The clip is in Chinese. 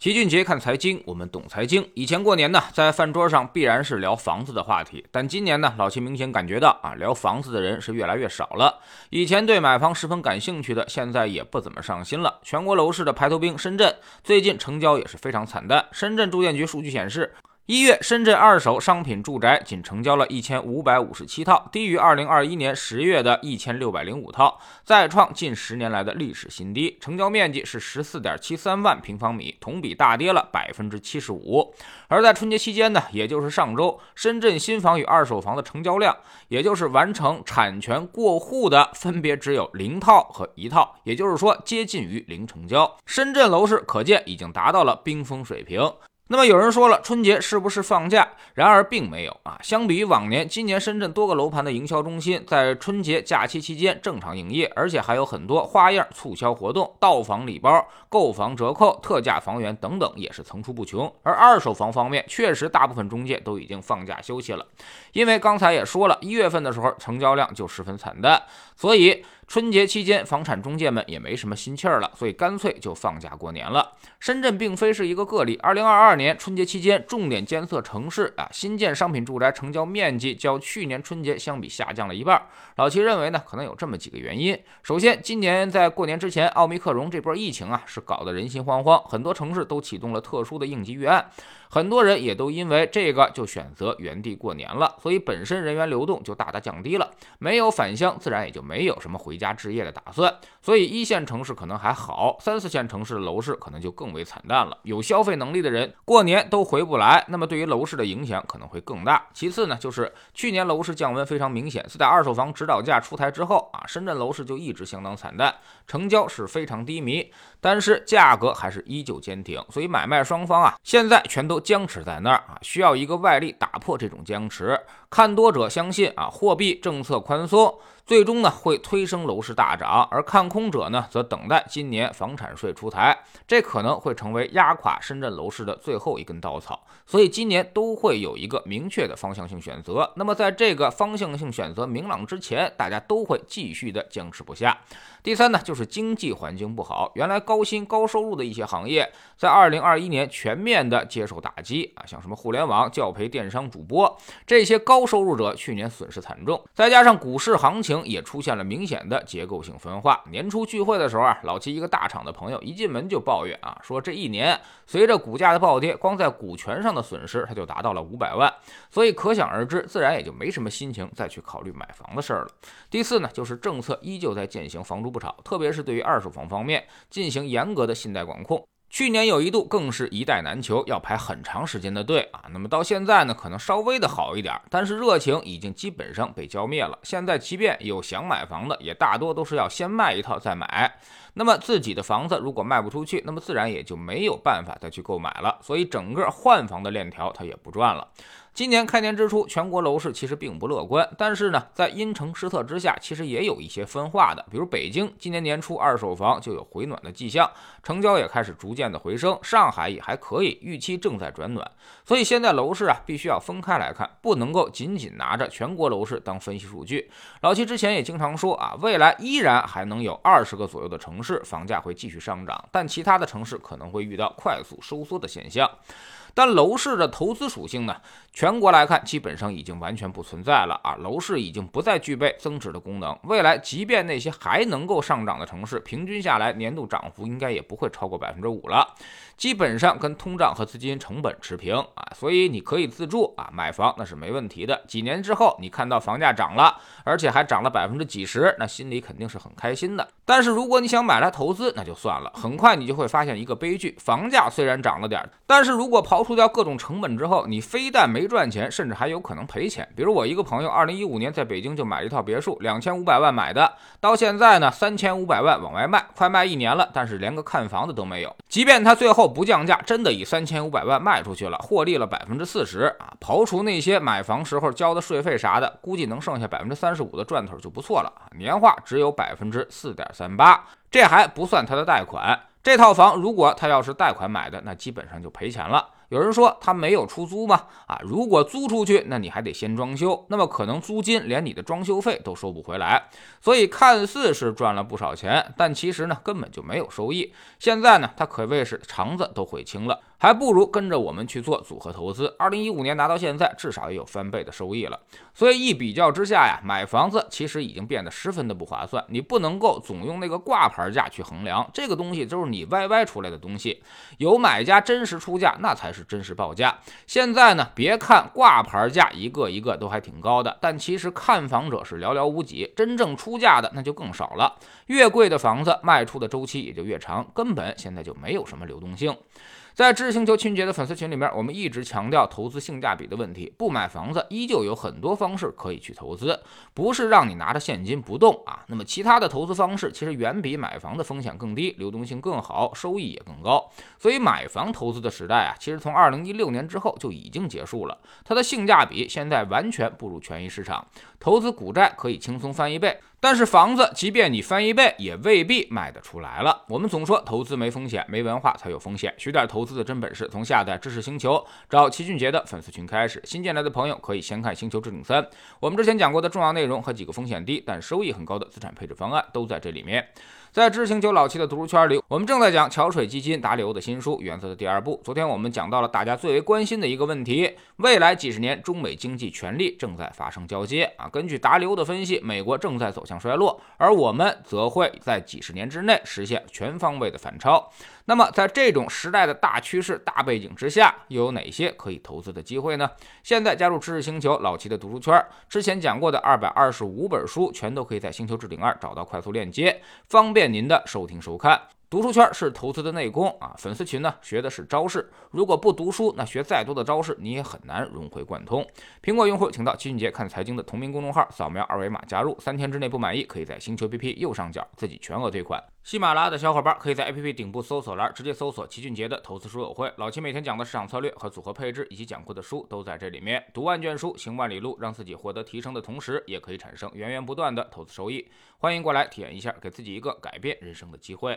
齐俊杰看财经，我们懂财经。以前过年呢，在饭桌上必然是聊房子的话题，但今年呢，老齐明显感觉到啊，聊房子的人是越来越少了。以前对买房十分感兴趣的，现在也不怎么上心了。全国楼市的排头兵深圳，最近成交也是非常惨淡。深圳住建局数据显示。一月，深圳二手商品住宅仅成交了一千五百五十七套，低于二零二一年十月的一千六百零五套，再创近十年来的历史新低。成交面积是十四点七三万平方米，同比大跌了百分之七十五。而在春节期间呢，也就是上周，深圳新房与二手房的成交量，也就是完成产权过户的，分别只有零套和一套，也就是说接近于零成交。深圳楼市可见已经达到了冰封水平。那么有人说了，春节是不是放假？然而并没有啊。相比于往年，今年深圳多个楼盘的营销中心在春节假期期间正常营业，而且还有很多花样促销活动，到房礼包、购房折扣、特价房源等等也是层出不穷。而二手房方面，确实大部分中介都已经放假休息了，因为刚才也说了一月份的时候成交量就十分惨淡，所以。春节期间，房产中介们也没什么心气儿了，所以干脆就放假过年了。深圳并非是一个个例，二零二二年春节期间，重点监测城市啊，新建商品住宅成交面积较去年春节相比下降了一半。老齐认为呢，可能有这么几个原因。首先，今年在过年之前，奥密克戎这波疫情啊，是搞得人心惶惶，很多城市都启动了特殊的应急预案。很多人也都因为这个就选择原地过年了，所以本身人员流动就大大降低了，没有返乡，自然也就没有什么回家置业的打算。所以一线城市可能还好，三四线城市的楼市可能就更为惨淡了。有消费能力的人过年都回不来，那么对于楼市的影响可能会更大。其次呢，就是去年楼市降温非常明显，自打二手房指导价出台之后啊，深圳楼市就一直相当惨淡，成交是非常低迷，但是价格还是依旧坚挺。所以买卖双方啊，现在全都。僵持在那儿啊，需要一个外力打破这种僵持。看多者相信啊，货币政策宽松。最终呢会推升楼市大涨，而看空者呢则等待今年房产税出台，这可能会成为压垮深圳楼市的最后一根稻草。所以今年都会有一个明确的方向性选择。那么在这个方向性选择明朗之前，大家都会继续的僵持不下。第三呢就是经济环境不好，原来高薪高收入的一些行业，在二零二一年全面的接受打击啊，像什么互联网、教培、电商、主播这些高收入者，去年损失惨重，再加上股市行情。情也出现了明显的结构性分化。年初聚会的时候啊，老七一个大厂的朋友一进门就抱怨啊，说这一年随着股价的暴跌，光在股权上的损失他就达到了五百万。所以可想而知，自然也就没什么心情再去考虑买房的事儿了。第四呢，就是政策依旧在践行房住不炒，特别是对于二手房方面进行严格的信贷管控。去年有一度更是一代难求，要排很长时间的队啊。那么到现在呢，可能稍微的好一点，但是热情已经基本上被浇灭了。现在即便有想买房的，也大多都是要先卖一套再买。那么自己的房子如果卖不出去，那么自然也就没有办法再去购买了。所以整个换房的链条它也不转了。今年开年之初，全国楼市其实并不乐观，但是呢，在因城施策之下，其实也有一些分化的。比如北京今年年初二手房就有回暖的迹象，成交也开始逐渐的回升。上海也还可以，预期正在转暖。所以现在楼市啊，必须要分开来看，不能够仅仅拿着全国楼市当分析数据。老七之前也经常说啊，未来依然还能有二十个左右的城市房价会继续上涨，但其他的城市可能会遇到快速收缩的现象。但楼市的投资属性呢？全国来看，基本上已经完全不存在了啊！楼市已经不再具备增值的功能。未来，即便那些还能够上涨的城市，平均下来年度涨幅应该也不会超过百分之五了，基本上跟通胀和资金成本持平啊！所以你可以自住啊，买房那是没问题的。几年之后，你看到房价涨了，而且还涨了百分之几十，那心里肯定是很开心的。但是如果你想买来投资，那就算了，很快你就会发现一个悲剧：房价虽然涨了点，但是如果跑刨除掉各种成本之后，你非但没赚钱，甚至还有可能赔钱。比如我一个朋友，二零一五年在北京就买了一套别墅，两千五百万买的，到现在呢三千五百万往外卖，快卖一年了，但是连个看房的都没有。即便他最后不降价，真的以三千五百万卖出去了，获利了百分之四十啊，刨除那些买房时候交的税费啥的，估计能剩下百分之三十五的赚头就不错了，年化只有百分之四点三八。这还不算他的贷款，这套房如果他要是贷款买的，那基本上就赔钱了。有人说他没有出租吗？啊，如果租出去，那你还得先装修，那么可能租金连你的装修费都收不回来。所以看似是赚了不少钱，但其实呢根本就没有收益。现在呢，他可谓是肠子都悔青了。还不如跟着我们去做组合投资。二零一五年拿到现在，至少也有翻倍的收益了。所以一比较之下呀，买房子其实已经变得十分的不划算。你不能够总用那个挂牌价去衡量，这个东西就是你 YY 出来的东西。有买家真实出价，那才是真实报价。现在呢，别看挂牌价一个一个都还挺高的，但其实看房者是寥寥无几，真正出价的那就更少了。越贵的房子卖出的周期也就越长，根本现在就没有什么流动性。在知识星球清洁的粉丝群里面，我们一直强调投资性价比的问题。不买房子，依旧有很多方式可以去投资，不是让你拿着现金不动啊。那么其他的投资方式其实远比买房的风险更低，流动性更好，收益也更高。所以买房投资的时代啊，其实从二零一六年之后就已经结束了。它的性价比现在完全步入权益市场，投资股债可以轻松翻一倍。但是房子，即便你翻一倍，也未必卖得出来了。我们总说投资没风险，没文化才有风险。学点投资的真本事，从下载知识星球找齐俊杰的粉丝群开始。新进来的朋友可以先看《星球置顶三》，我们之前讲过的重要内容和几个风险低但收益很高的资产配置方案都在这里面。在知识星球老七的读书圈里，我们正在讲桥水基金达里欧的新书《原则》的第二部。昨天我们讲到了大家最为关心的一个问题：未来几十年中美经济权力正在发生交接啊。根据达里欧的分析，美国正在走向衰落，而我们则会在几十年之内实现全方位的反超。那么，在这种时代的大趋势、大背景之下，又有哪些可以投资的机会呢？现在加入知识星球老齐的读书圈，之前讲过的二百二十五本书，全都可以在星球置顶二找到快速链接，方便您的收听收看。读书圈是投资的内功啊，粉丝群呢学的是招式。如果不读书，那学再多的招式你也很难融会贯通。苹果用户请到齐俊杰看财经的同名公众号，扫描二维码加入，三天之内不满意，可以在星球 APP 右上角自己全额退款。喜马拉雅的小伙伴可以在 APP 顶部搜索栏直接搜索齐俊杰的投资书友会，老齐每天讲的市场策略和组合配置以及讲过的书都在这里面。读万卷书，行万里路，让自己获得提升的同时，也可以产生源源不断的投资收益。欢迎过来体验一下，给自己一个改变人生的机会。